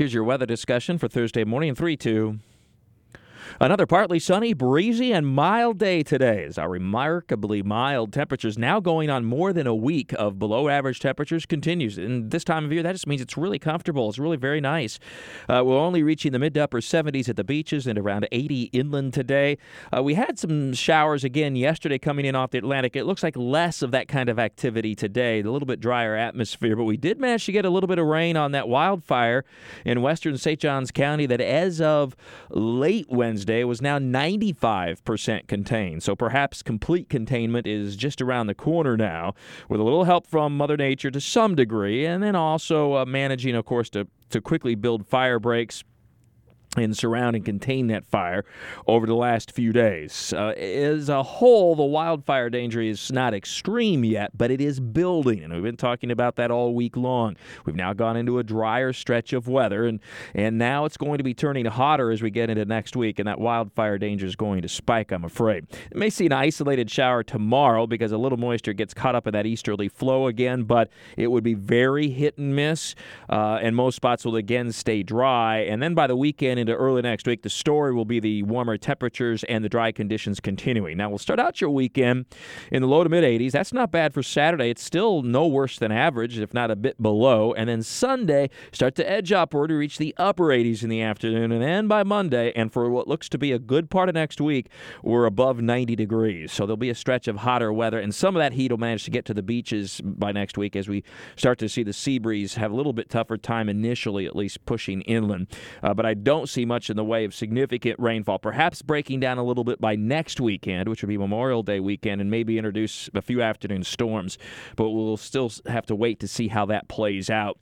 Here's your weather discussion for Thursday morning in 3 2. Another partly sunny, breezy, and mild day today as our remarkably mild temperatures now going on more than a week of below average temperatures continues. And this time of year, that just means it's really comfortable. It's really very nice. Uh, we're only reaching the mid to upper 70s at the beaches and around 80 inland today. Uh, we had some showers again yesterday coming in off the Atlantic. It looks like less of that kind of activity today, a little bit drier atmosphere, but we did manage to get a little bit of rain on that wildfire in western St. Johns County that as of late Wednesday, Wednesday was now 95% contained. So perhaps complete containment is just around the corner now, with a little help from Mother Nature to some degree, and then also uh, managing, of course, to, to quickly build fire breaks and surround and contain that fire over the last few days. Uh, as a whole, the wildfire danger is not extreme yet, but it is building, and we've been talking about that all week long. We've now gone into a drier stretch of weather, and and now it's going to be turning hotter as we get into next week, and that wildfire danger is going to spike. I'm afraid. It may see an isolated shower tomorrow because a little moisture gets caught up in that easterly flow again, but it would be very hit and miss, uh, and most spots will again stay dry, and then by the weekend into early next week, the story will be the warmer temperatures and the dry conditions continuing. Now, we'll start out your weekend in the low to mid 80s. That's not bad for Saturday. It's still no worse than average, if not a bit below. And then Sunday, start to edge upward to reach the upper 80s in the afternoon. And then by Monday, and for what looks to be a good part of next week, we're above 90 degrees. So there'll be a stretch of hotter weather. And some of that heat will manage to get to the beaches by next week as we start to see the sea breeze have a little bit tougher time initially, at least pushing inland. Uh, but I don't see much in the way of significant rainfall, perhaps breaking down a little bit by next weekend, which would be Memorial Day weekend, and maybe introduce a few afternoon storms. But we'll still have to wait to see how that plays out.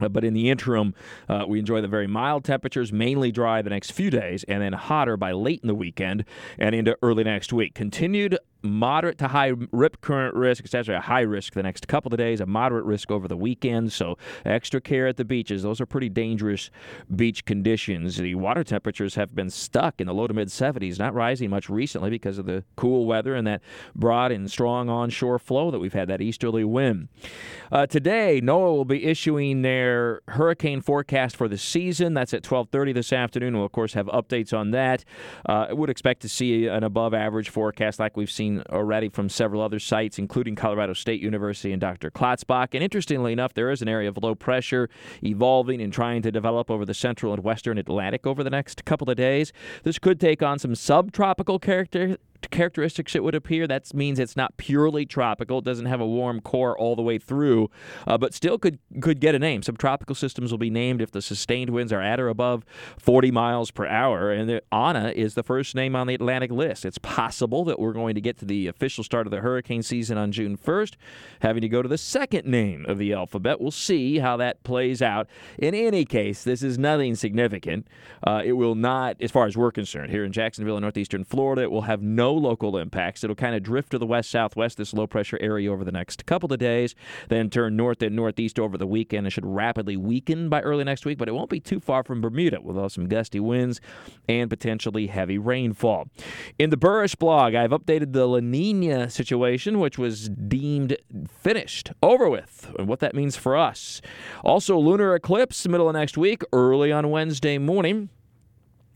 Uh, but in the interim, uh, we enjoy the very mild temperatures, mainly dry the next few days, and then hotter by late in the weekend and into early next week. Continued moderate to high rip current risk. It's actually a high risk the next couple of days, a moderate risk over the weekend. So extra care at the beaches. Those are pretty dangerous beach conditions. The water temperatures have been stuck in the low to mid 70s, not rising much recently because of the cool weather and that broad and strong onshore flow that we've had, that easterly wind. Uh, today, NOAA will be issuing their hurricane forecast for the season. That's at 12:30 this afternoon. We'll of course have updates on that. Uh, I would expect to see an above average forecast like we've seen seen already from several other sites, including Colorado State University and Dr. Klotzbach. And interestingly enough, there is an area of low pressure evolving and trying to develop over the central and western Atlantic over the next couple of days. This could take on some subtropical character characteristics, it would appear. That means it's not purely tropical. It doesn't have a warm core all the way through, uh, but still could could get a name. Subtropical systems will be named if the sustained winds are at or above 40 miles per hour. And the, Ana is the first name on the Atlantic list. It's possible that we're going to get to the official start of the hurricane season on June 1st, having to go to the second name of the alphabet. We'll see how that plays out. In any case, this is nothing significant. Uh, it will not, as far as we're concerned, here in Jacksonville and northeastern Florida, it will have no no local impacts. It'll kind of drift to the west southwest, this low pressure area over the next couple of days, then turn north and northeast over the weekend. It should rapidly weaken by early next week, but it won't be too far from Bermuda with some gusty winds and potentially heavy rainfall. In the Buresh blog, I've updated the La Nina situation, which was deemed finished, over with, and what that means for us. Also, lunar eclipse, middle of next week, early on Wednesday morning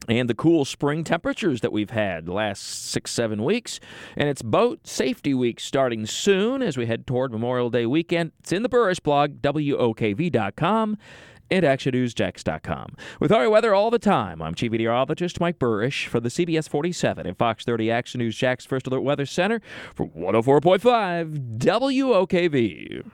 and the cool spring temperatures that we've had the last six, seven weeks. And it's boat safety week starting soon as we head toward Memorial Day weekend. It's in the Buresh blog, WOKV.com and ActionNewsJax.com. With our weather all the time, I'm Chief Meteorologist Mike Buresh for the CBS 47 and Fox 30 Action News Jax First Alert Weather Center for 104.5 WOKV.